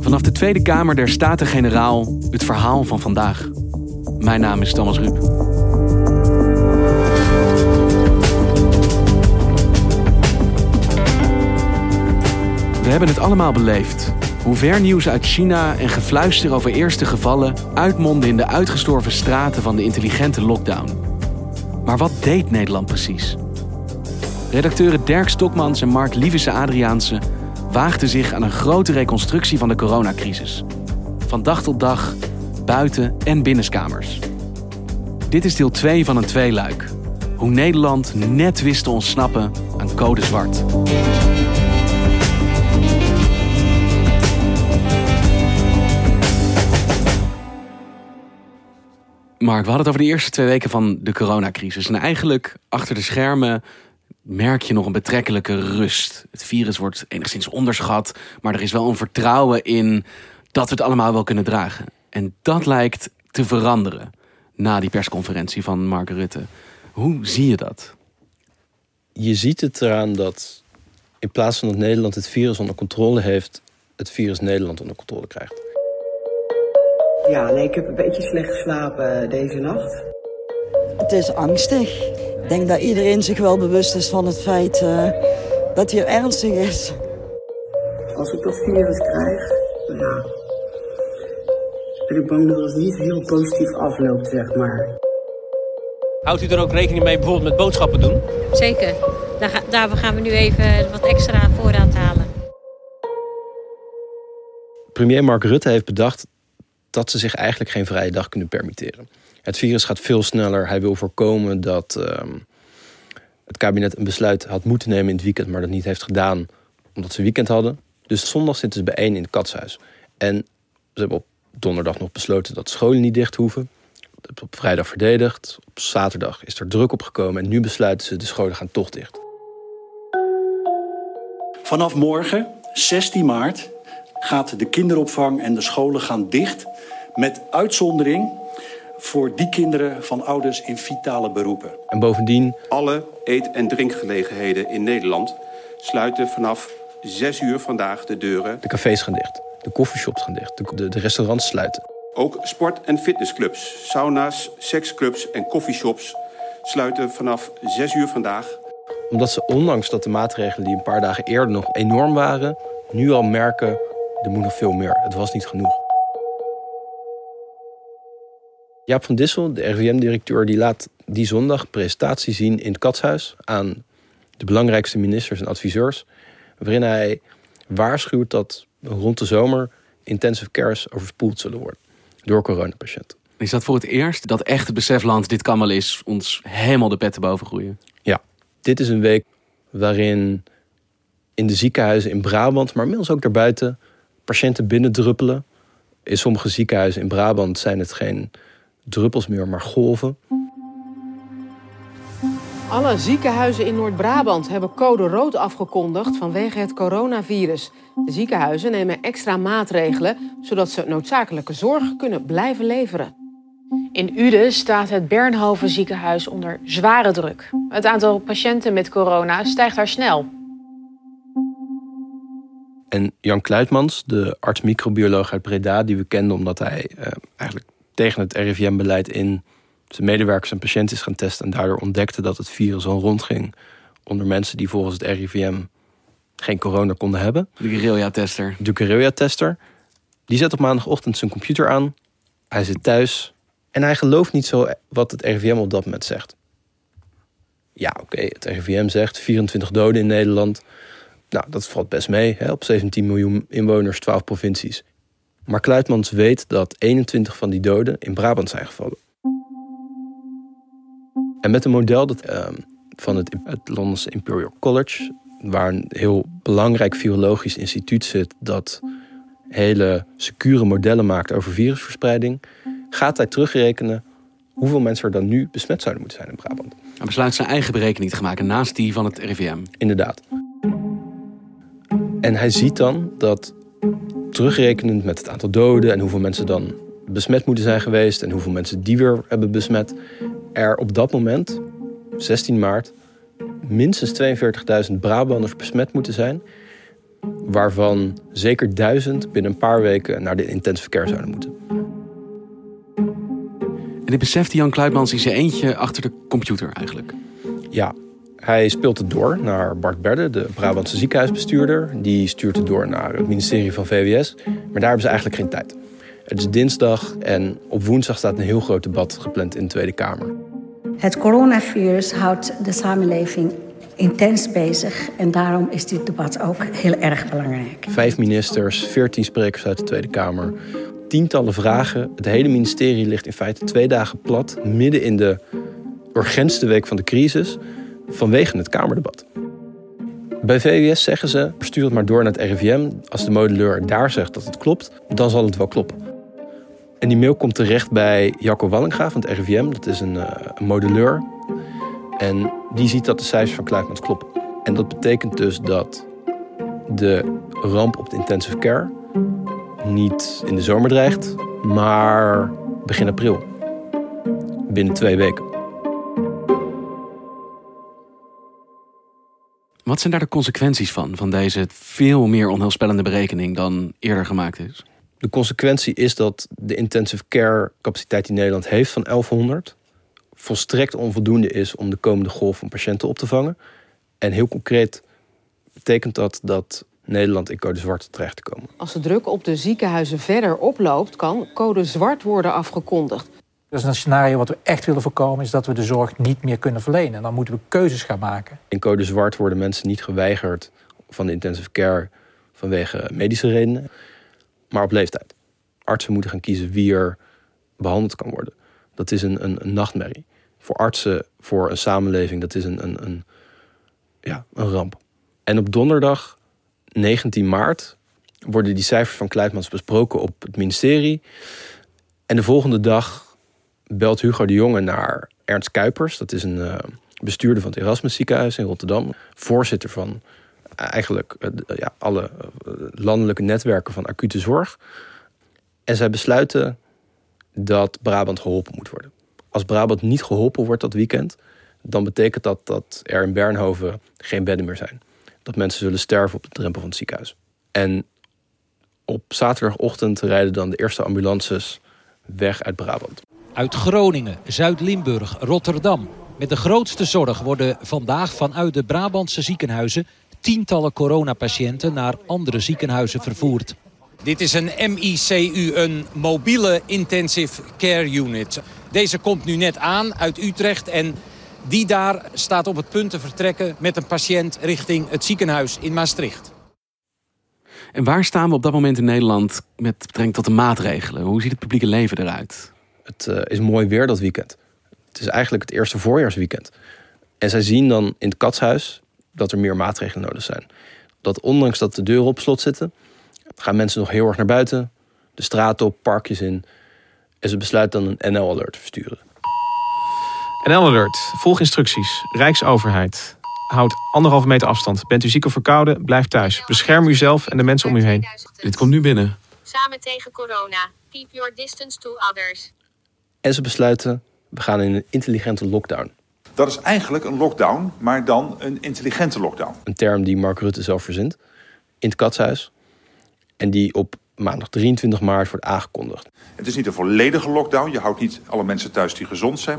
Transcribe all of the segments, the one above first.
Vanaf de Tweede Kamer der Staten-Generaal het verhaal van vandaag. Mijn naam is Thomas Ruip. We hebben het allemaal beleefd. Hoe ver nieuws uit China en gefluister over eerste gevallen uitmonden in de uitgestorven straten van de intelligente lockdown. Maar wat deed Nederland precies? Redacteuren Dirk Stokmans en Mark Lievese Adriaanse waagden zich aan een grote reconstructie van de coronacrisis. Van dag tot dag, buiten- en binnenskamers. Dit is deel 2 van een tweeluik. Hoe Nederland net wist te ontsnappen aan code zwart. Mark, we hadden het over de eerste twee weken van de coronacrisis. En eigenlijk achter de schermen merk je nog een betrekkelijke rust. Het virus wordt enigszins onderschat, maar er is wel een vertrouwen in dat we het allemaal wel kunnen dragen. En dat lijkt te veranderen na die persconferentie van Mark Rutte. Hoe zie je dat? Je ziet het eraan dat in plaats van dat Nederland het virus onder controle heeft, het virus Nederland onder controle krijgt. Ja, nee, ik heb een beetje slecht geslapen deze nacht. Het is angstig. Ik denk dat iedereen zich wel bewust is van het feit uh, dat hier ernstig is. Als ik dat virus krijg, ja, ben ik bang dat het niet heel positief afloopt, zeg maar. Houdt u er ook rekening mee bijvoorbeeld met boodschappen doen? Zeker. Daar, daarvoor gaan we nu even wat extra voorraad halen. Premier Mark Rutte heeft bedacht dat ze zich eigenlijk geen vrije dag kunnen permitteren. Het virus gaat veel sneller. Hij wil voorkomen dat uh, het kabinet een besluit had moeten nemen in het weekend, maar dat niet heeft gedaan omdat ze weekend hadden. Dus zondag zitten ze bijeen in het katshuis. En ze hebben op donderdag nog besloten dat scholen niet dicht hoeven. Dat hebben op vrijdag verdedigd. Op zaterdag is er druk op gekomen en nu besluiten ze de scholen gaan toch dicht. Vanaf morgen, 16 maart, gaat de kinderopvang en de scholen gaan dicht. Met uitzondering voor die kinderen van ouders in vitale beroepen. En bovendien... Alle eet- en drinkgelegenheden in Nederland sluiten vanaf 6 uur vandaag de deuren. De cafés gaan dicht, de coffeeshops gaan dicht, de, de, restaurants sluiten. Ook sport- en fitnessclubs, sauna's, seksclubs en coffeeshops sluiten vanaf 6 uur vandaag. Omdat ze ondanks dat de maatregelen die een paar dagen eerder nog enorm waren... nu al merken, er moet nog veel meer. Het was niet genoeg. Jaap van Dissel, de RIVM-directeur, die laat die zondag presentatie zien in het Katshuis aan de belangrijkste ministers en adviseurs. Waarin hij waarschuwt dat rond de zomer intensive cares overspoeld zullen worden door coronapatiënten. Is dat voor het eerst dat echt het besefland, dit kan wel eens, ons helemaal de petten boven groeien? Ja, dit is een week waarin in de ziekenhuizen in Brabant, maar inmiddels ook daarbuiten, patiënten binnendruppelen. In sommige ziekenhuizen in Brabant zijn het geen druppels meer, maar golven. Alle ziekenhuizen in Noord-Brabant hebben code rood afgekondigd vanwege het coronavirus. De ziekenhuizen nemen extra maatregelen zodat ze noodzakelijke zorg kunnen blijven leveren. In Uden staat het Bernhoven ziekenhuis onder zware druk. Het aantal patiënten met corona stijgt daar snel. En Jan Kluitmans, de arts-microbioloog uit Breda, die we kenden omdat hij eh, eigenlijk tegen het RIVM-beleid in zijn medewerkers en patiënten is gaan testen en daardoor ontdekte dat het virus al rondging onder mensen die volgens het RIVM geen corona konden hebben. De guerrilla-tester. De guerrilla-tester. Die zet op maandagochtend zijn computer aan. Hij zit thuis en hij gelooft niet zo wat het RIVM op dat moment zegt. Ja, oké, het RIVM zegt 24 doden in Nederland. Nou, dat valt best mee. Hè? Op 17 miljoen inwoners, 12 provincies. Maar Kluitmans weet dat 21 van die doden in Brabant zijn gevallen. En met een model dat, uh, van het, het Londense Imperial College, waar een heel belangrijk virologisch instituut zit dat hele secure modellen maakt over virusverspreiding, gaat hij terugrekenen hoeveel mensen er dan nu besmet zouden moeten zijn in Brabant. Hij besluit zijn eigen berekening te maken naast die van het RIVM. Inderdaad. En hij ziet dan dat terugrekenend met het aantal doden en hoeveel mensen dan besmet moeten zijn geweest en hoeveel mensen die weer hebben besmet, er op dat moment, 16 maart, minstens 42.000 Brabanders besmet moeten zijn, waarvan zeker 1000 binnen een paar weken naar de intensive care zouden moeten. En dit beseft Jan Kluitmans in zijn eentje achter de computer eigenlijk. Ja, hij speelt het door naar Bart Berde, de Brabantse ziekenhuisbestuurder. Die stuurt het door naar het ministerie van VWS. Maar daar hebben ze eigenlijk geen tijd. Het is dinsdag en op woensdag staat een heel groot debat gepland in de Tweede Kamer. Het coronavirus houdt de samenleving intens bezig en daarom is dit debat ook heel erg belangrijk. Vijf ministers, veertien sprekers uit de Tweede Kamer, tientallen vragen. Het hele ministerie ligt in feite twee dagen plat, midden in de urgentste week van de crisis, vanwege het Kamerdebat. Bij VWS zeggen ze, stuur het maar door naar het RIVM. Als de modelleur daar zegt dat het klopt, dan zal het wel kloppen. En die mail komt terecht bij Jacco Wallinga van het RIVM. Dat is een, uh, een modelleur. En die ziet dat de cijfers van Kluitmans kloppen. En dat betekent dus dat de ramp op de intensive care niet in de zomer dreigt, maar begin april. Binnen twee weken. Wat zijn daar de consequenties van, van deze veel meer onheilspellende berekening dan eerder gemaakt is? De consequentie is dat de intensive care capaciteit die Nederland heeft van 1100 volstrekt onvoldoende is om de komende golf van patiënten op te vangen. En heel concreet betekent dat dat Nederland in code zwart terecht te komen. Als de druk op de ziekenhuizen verder oploopt, kan code zwart worden afgekondigd. Dus een scenario wat we echt willen voorkomen is dat we de zorg niet meer kunnen verlenen. En dan moeten we keuzes gaan maken. In code zwart worden mensen niet geweigerd van de intensive care vanwege medische redenen, maar op leeftijd. Artsen moeten gaan kiezen wie er behandeld kan worden. Dat is een, een, een nachtmerrie. Voor artsen, voor een samenleving, dat is een, een, een, ja, een ramp. En op donderdag 19 maart worden die cijfers van Kluitmans besproken op het ministerie. En de volgende dag belt Hugo de Jonge naar Ernst Kuipers. Dat is een uh, bestuurder van het Erasmus ziekenhuis in Rotterdam. Voorzitter van eigenlijk uh, ja, alle landelijke netwerken van acute zorg. En zij besluiten dat Brabant geholpen moet worden. Als Brabant niet geholpen wordt dat weekend, dan betekent dat dat er in Bernhoven geen bedden meer zijn. Dat mensen zullen sterven op de drempel van het ziekenhuis. En op zaterdagochtend rijden dan de eerste ambulances weg uit Brabant. Uit Groningen, Zuid-Limburg, Rotterdam. Met de grootste zorg worden vandaag vanuit de Brabantse ziekenhuizen tientallen coronapatiënten naar andere ziekenhuizen vervoerd. Dit is een MICU, een mobiele intensive care unit. Deze komt nu net aan uit Utrecht en die daar staat op het punt te vertrekken met een patiënt richting het ziekenhuis in Maastricht. En waar staan we op dat moment in Nederland met betrekking tot de maatregelen? Hoe ziet het publieke leven eruit? Het uh, is mooi weer dat weekend. Het is eigenlijk het eerste voorjaarsweekend. En zij zien dan in het katshuis dat er meer maatregelen nodig zijn. Dat ondanks dat de deuren op slot zitten, gaan mensen nog heel erg naar buiten, de straat op, parkjes in. En ze besluiten dan een NL-alert te versturen. NL-alert. Volg instructies. Rijksoverheid. Houd anderhalve meter afstand. Bent u ziek of verkouden? Blijf thuis. Bescherm uzelf en de mensen om u heen. Dit komt nu binnen. Samen tegen corona. Keep your distance to others. En ze besluiten, we gaan in een intelligente lockdown. Dat is eigenlijk een lockdown, maar dan een intelligente lockdown. Een term die Mark Rutte zelf verzint. In het katshuis. En die op maandag 23 maart wordt aangekondigd. Het is niet een volledige lockdown. Je houdt niet alle mensen thuis die gezond zijn.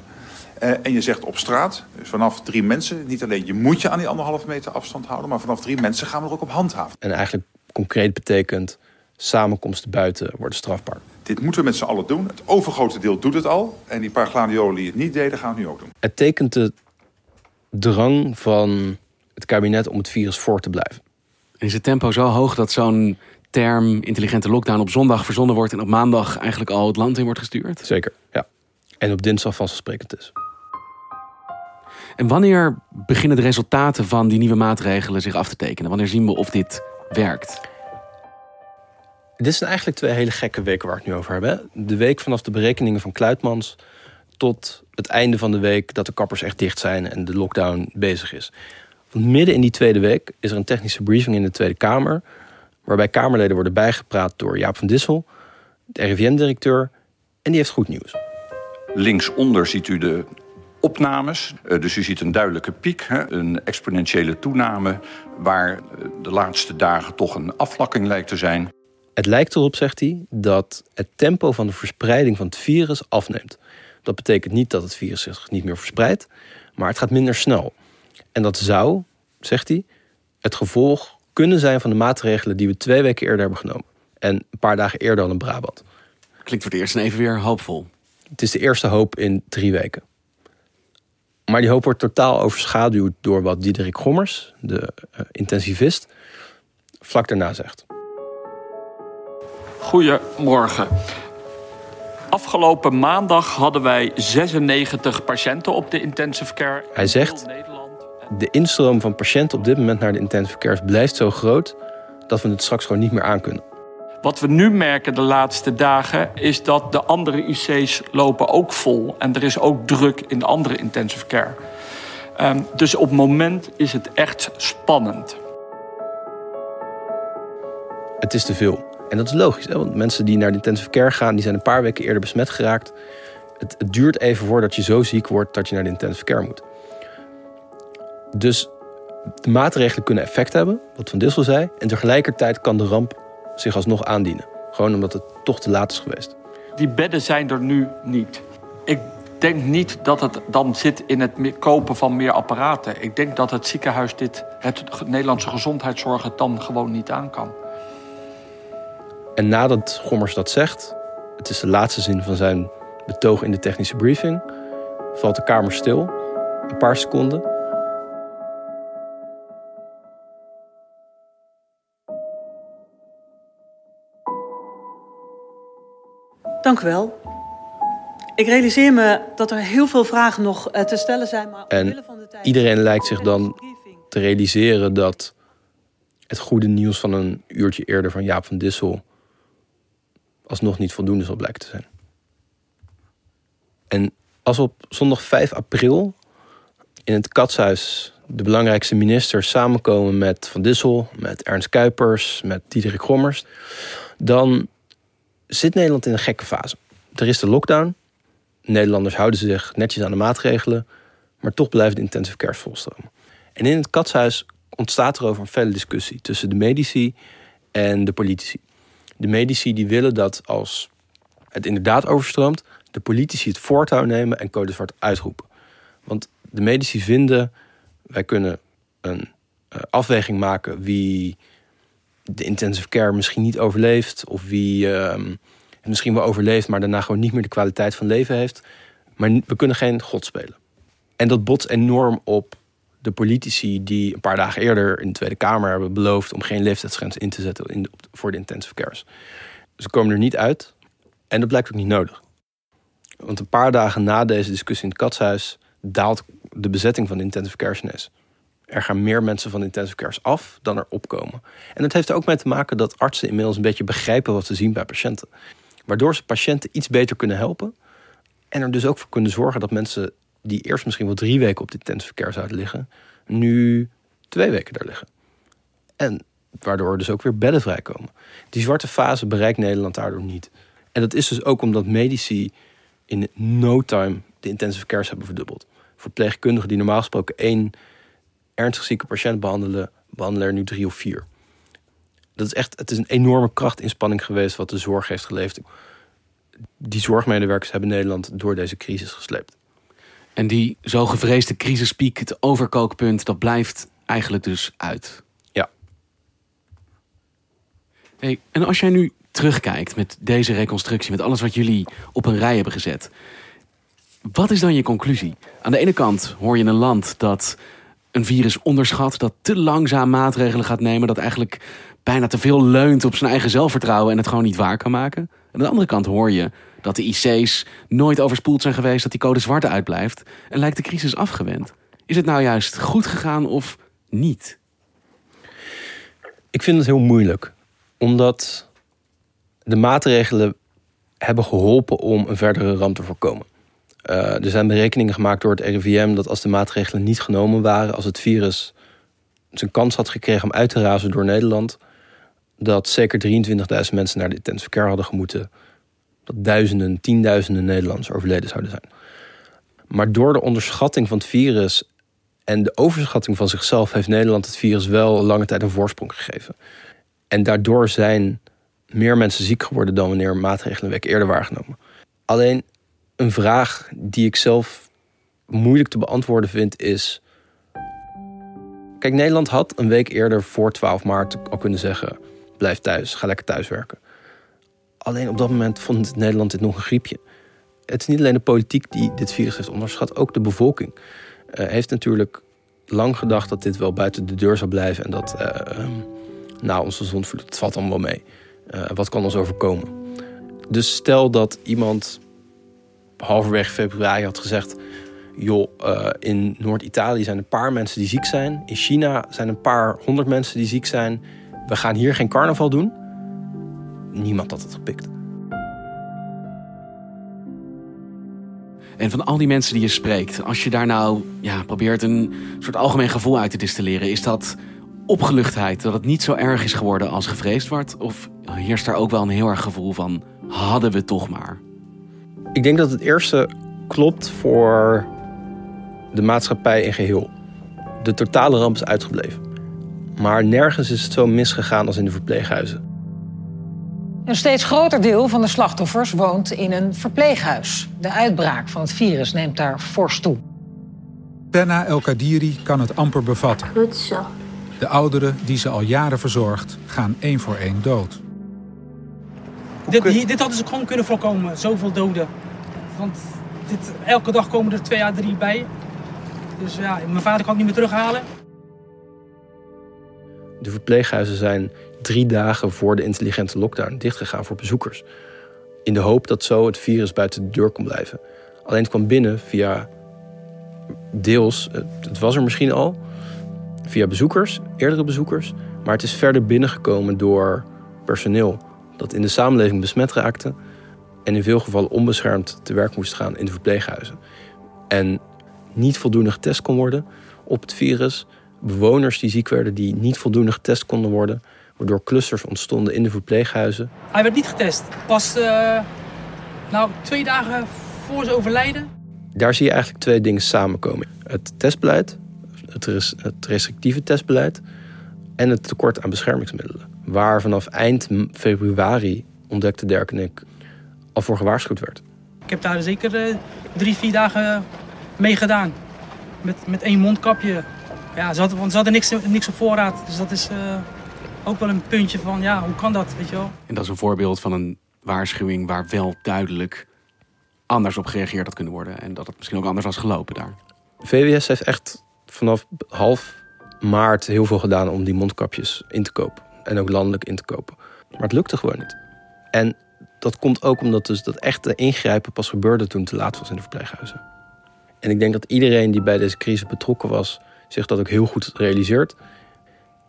Uh, en je zegt op straat, dus vanaf drie mensen, niet alleen je moet je aan die anderhalve meter afstand houden, maar vanaf drie mensen gaan we er ook op handhaven. En eigenlijk concreet betekent samenkomsten buiten worden strafbaar. Dit moeten we met z'n allen doen. Het overgrote deel doet het al. En die paar gladiolen die het niet deden, gaan het nu ook doen. Het tekent de drang van het kabinet om het virus voor te blijven. Is het tempo zo hoog dat zo'n term intelligente lockdown op zondag verzonnen wordt en op maandag eigenlijk al het land in wordt gestuurd? Zeker, ja. En op dinsdag vanzelfsprekend is. En wanneer beginnen de resultaten van die nieuwe maatregelen zich af te tekenen? Wanneer zien we of dit werkt? Dit zijn eigenlijk twee hele gekke weken waar we het nu over hebben. De week vanaf de berekeningen van Kluitmans tot het einde van de week dat de kappers echt dicht zijn en de lockdown bezig is. Want midden in die tweede week is er een technische briefing in de Tweede Kamer, waarbij Kamerleden worden bijgepraat door Jaap van Dissel, de RIVM-directeur, en die heeft goed nieuws. Linksonder ziet u de opnames. Eh, Dus u ziet een duidelijke piek, een exponentiële toename... waar eh, de laatste dagen toch een afvlakking lijkt te zijn. Het lijkt erop, zegt hij, dat het tempo van de verspreiding van het virus afneemt. Dat betekent niet dat het virus zich niet meer verspreidt, maar het gaat minder snel. En dat zou, zegt hij, het gevolg kunnen zijn van de maatregelen die we twee weken eerder hebben genomen. En een paar dagen eerder al in Brabant. Klinkt voor het eerst even weer hoopvol. Het is de eerste hoop in drie weken. Maar die hoop wordt totaal overschaduwd door wat Diederik Gommers, de eh, intensivist, vlak daarna zegt. Goedemorgen. Afgelopen maandag hadden wij 96 patiënten op de intensive care. Hij zegt, de instroom van patiënten op dit moment naar de intensive cares blijft zo groot dat we het straks gewoon niet meer aankunnen. Wat we nu merken de laatste dagen is dat de andere IC's lopen ook vol. En er is ook druk in de andere intensive care. Ehm, dus op het moment is het echt spannend. Het is te veel. En dat is logisch, hè? want mensen die naar de intensive care gaan, die zijn een paar weken eerder besmet geraakt. Het, duurt even voordat je zo ziek wordt dat je naar de intensive care moet. Dus de maatregelen kunnen effect hebben, wat Van Dissel zei. En tegelijkertijd kan de ramp zich alsnog aandienen. Gewoon omdat het toch te laat is geweest. Die bedden zijn er nu niet. Ik denk niet dat het dan zit in het kopen van meer apparaten. Ik denk dat het ziekenhuis dit, het Nederlandse gezondheidszorg het dan gewoon niet aan kan. En nadat Gommers dat zegt, het is de laatste zin van zijn betoog in de technische briefing, valt de Kamer stil, een paar seconden. Dank u wel. Ik realiseer me dat er heel veel vragen nog eh, te stellen zijn. Maar En iedereen lijkt zich dan te realiseren dat het goede nieuws van een uurtje eerder van Jaap van Dissel alsnog niet voldoende zal blijken te zijn. En als op zondag 5 april in het Katshuis de belangrijkste ministers samenkomen met Van Dissel, met Ernst Kuipers, met Diederik Gommers, dan zit Nederland in een gekke fase. Er is de lockdown. Nederlanders houden zich netjes aan de maatregelen, maar toch blijven de intensive cares volstromen. En in het Katshuis ontstaat er over een felle discussie tussen de medici en de politici. De medici die willen dat als het inderdaad overstroomt, de politici het voortouw nemen en code zwart uitroepen. Want de medici vinden, wij kunnen een eh, afweging maken wie de intensive care misschien niet overleeft, of wie het misschien wel overleeft, maar daarna gewoon niet meer de kwaliteit van leven heeft. Maar we kunnen geen god spelen. En dat botst enorm op de politici die een paar dagen eerder in de Tweede Kamer hebben beloofd om geen leeftijdsgrens in te zetten in voor de intensive cares. Ze komen er niet uit en dat blijkt ook niet nodig. Want een paar dagen na deze discussie in het katshuis daalt de bezetting van de intensive cares. Er gaan meer mensen van de intensive cares af dan er opkomen. En dat heeft er ook mee te maken dat artsen inmiddels een beetje begrijpen wat ze zien bij patiënten. Waardoor ze patiënten iets beter kunnen helpen. En er dus ook voor kunnen zorgen dat mensen die eerst misschien wel drie weken op de intensive care zouden liggen, nu twee weken daar liggen. En waardoor dus ook weer bedden vrijkomen. Die zwarte fase bereikt Nederland daardoor niet. En dat is dus ook omdat medici in no time de intensive cares hebben verdubbeld. Verpleegkundigen die normaal gesproken één ernstig zieke patiënt behandelen, behandelen er nu drie of vier. Dat is echt, het is een enorme krachtinspanning geweest wat de zorg heeft geleverd. Die zorgmedewerkers hebben Nederland door deze crisis gesleept. En die zo gevreesde crisispiek, het overkookpunt, dat blijft eigenlijk dus uit. Ja. Hey, en als jij nu terugkijkt met deze reconstructie, met alles wat jullie op een rij hebben gezet. Wat is dan je conclusie? Aan de ene kant hoor je een land dat een virus onderschat, dat te langzaam maatregelen gaat nemen, dat eigenlijk bijna te veel leunt op zijn eigen zelfvertrouwen en het gewoon niet waar kan maken. Aan de andere kant hoor je dat de IC's nooit overspoeld zijn geweest, dat die code zwart uitblijft en lijkt de crisis afgewend. Is het nou juist goed gegaan of niet? Ik vind het heel moeilijk. Omdat De maatregelen hebben geholpen om een verdere ramp te voorkomen. Uh, er zijn berekeningen gemaakt door het RIVM dat als de maatregelen niet genomen waren, als het virus zijn kans had gekregen om uit te razen door Nederland, dat zeker 23.000 mensen naar de intensive care hadden gemoeten. Dat duizenden, tienduizenden Nederlanders overleden zouden zijn. Maar door de onderschatting van het virus en de overschatting van zichzelf heeft Nederland het virus wel lange tijd een voorsprong gegeven. En daardoor zijn meer mensen ziek geworden dan wanneer maatregelen een week eerder waren genomen. Alleen een vraag die ik zelf moeilijk te beantwoorden vind is. Kijk, Nederland had een week eerder voor 12 maart al kunnen zeggen: blijf thuis, ga lekker thuiswerken. Alleen op dat moment vond Nederland dit nog een griepje. Het is niet alleen de politiek die dit virus heeft onderschat, ook de bevolking uh, heeft natuurlijk lang gedacht dat dit wel buiten de deur zou blijven en dat, uh, nou, onze zondvloed, het valt allemaal mee. Uh, wat kan ons overkomen? Dus stel dat iemand halverwege februari had gezegd: joh, in Noord-Italië zijn een paar mensen die ziek zijn. In China zijn een paar honderd mensen die ziek zijn. We gaan hier geen carnaval doen. Niemand had het gepikt. En van al die mensen die je spreekt, als je daar nou ja, probeert een soort algemeen gevoel uit te distilleren, is dat opgeluchtheid, dat het niet zo erg is geworden als gevreesd wordt? Of heerst daar ook wel een heel erg gevoel van hadden we toch maar? Ik denk dat het eerste klopt voor de maatschappij in geheel. De totale ramp is uitgebleven. Maar nergens is het zo misgegaan als in de verpleeghuizen. Een steeds groter deel van de slachtoffers woont in een verpleeghuis. De uitbraak van het virus neemt daar fors toe. Penna El Kadiri kan het amper bevatten. De ouderen die ze al jaren verzorgt, gaan één voor één dood. Dit, dit hadden ze gewoon kunnen voorkomen, zoveel doden. Want dit, elke dag komen er twee à drie bij. Dus ja, mijn vader kan het niet meer terughalen. De verpleeghuizen zijn drie dagen voor de intelligente lockdown dichtgegaan voor bezoekers. In de hoop dat zo het virus buiten de deur kon blijven. Alleen het kwam binnen via deels, het was er misschien al, via bezoekers, eerdere bezoekers. Maar het is verder binnengekomen door personeel dat in de samenleving besmet raakte en in veel gevallen onbeschermd te werk moest gaan in de verpleeghuizen. En niet voldoende getest kon worden op het virus. Bewoners die ziek werden die niet voldoende getest konden worden waardoor clusters ontstonden in de verpleeghuizen. Hij werd niet getest. Pas uh, nou, twee dagen voor zijn overlijden. Daar zie je eigenlijk twee dingen samenkomen. Het testbeleid, het, res het restrictieve testbeleid en het tekort aan beschermingsmiddelen. Waar vanaf eind februari, ontdekte Dirk en ik, al voor gewaarschuwd werd. Ik heb daar zeker uh, drie, vier dagen mee gedaan. Met, met één mondkapje. Ja, ze hadden, want ze hadden niks, niks op voorraad. Dus dat is... Uh, ook wel een puntje van, ja, hoe kan dat, weet je wel? En dat is een voorbeeld van een waarschuwing waar wel duidelijk anders op gereageerd had kunnen worden. En dat het misschien ook anders was gelopen daar. VWS heeft echt vanaf half maart heel veel gedaan om die mondkapjes in te kopen. En ook landelijk in te kopen. Maar het lukte gewoon niet. En dat komt ook omdat dus dat echte ingrijpen pas gebeurde toen het te laat was in de verpleeghuizen. En ik denk dat iedereen die bij deze crisis betrokken was, zich dat ook heel goed realiseert.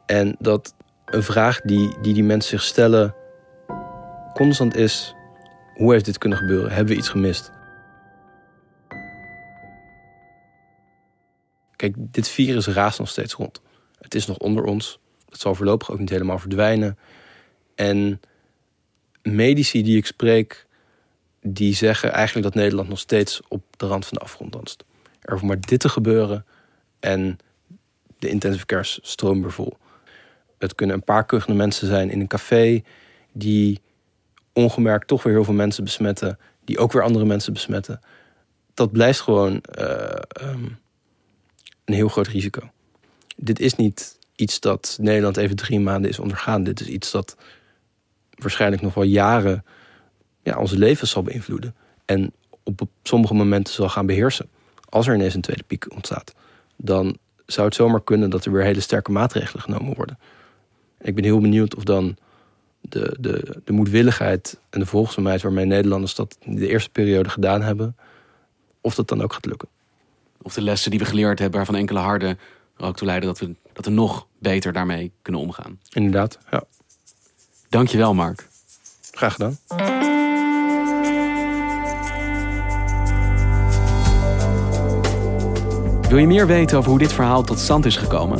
En dat een vraag die, die die mensen zich stellen constant is: hoe heeft dit kunnen gebeuren? Hebben we iets gemist? Kijk, dit virus raast nog steeds rond. Het is nog onder ons. Het zal voorlopig ook niet helemaal verdwijnen. En medici die ik spreek, die zeggen eigenlijk dat Nederland nog steeds op de rand van de afgrond danst. Er hoeft maar dit te gebeuren en de intensive weer vol. Het kunnen een paar kuchende mensen zijn in een café die ongemerkt toch weer heel veel mensen besmetten, die ook weer andere mensen besmetten. Dat blijft gewoon uh, um, een heel groot risico. Dit is niet iets dat Nederland even drie maanden is ondergaan. Dit is iets dat waarschijnlijk nog wel jaren ja, onze levens zal beïnvloeden. En op sommige momenten zal gaan beheersen. Als er ineens een tweede piek ontstaat, dan zou het zomaar kunnen dat er weer hele sterke maatregelen genomen worden. Ik ben heel benieuwd of dan de, de, de moedwilligheid en de volgzaamheid waarmee Nederlanders dat in de eerste periode gedaan hebben, of dat dan ook gaat lukken. Of de lessen die we geleerd hebben van enkele harde er ook toe leiden dat we, dat we nog beter daarmee kunnen omgaan. Inderdaad, ja. Dankjewel, Mark. Graag gedaan. Wil je meer weten over hoe dit verhaal tot stand is gekomen?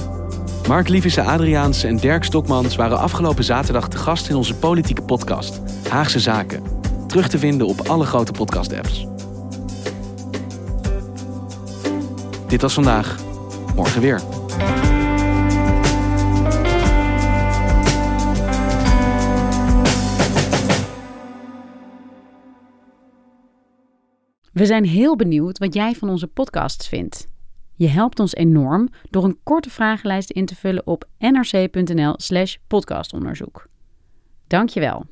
Mark Lievisse Adriaans en Dirk Stokmans waren afgelopen zaterdag te gast in onze politieke podcast Haagse Zaken. Terug te vinden op alle grote podcast-apps. Dit was vandaag. Morgen weer. We zijn heel benieuwd wat jij van onze podcasts vindt. Je helpt ons enorm door een korte vragenlijst in te vullen op nrc.nl/slash podcastonderzoek. Dankjewel.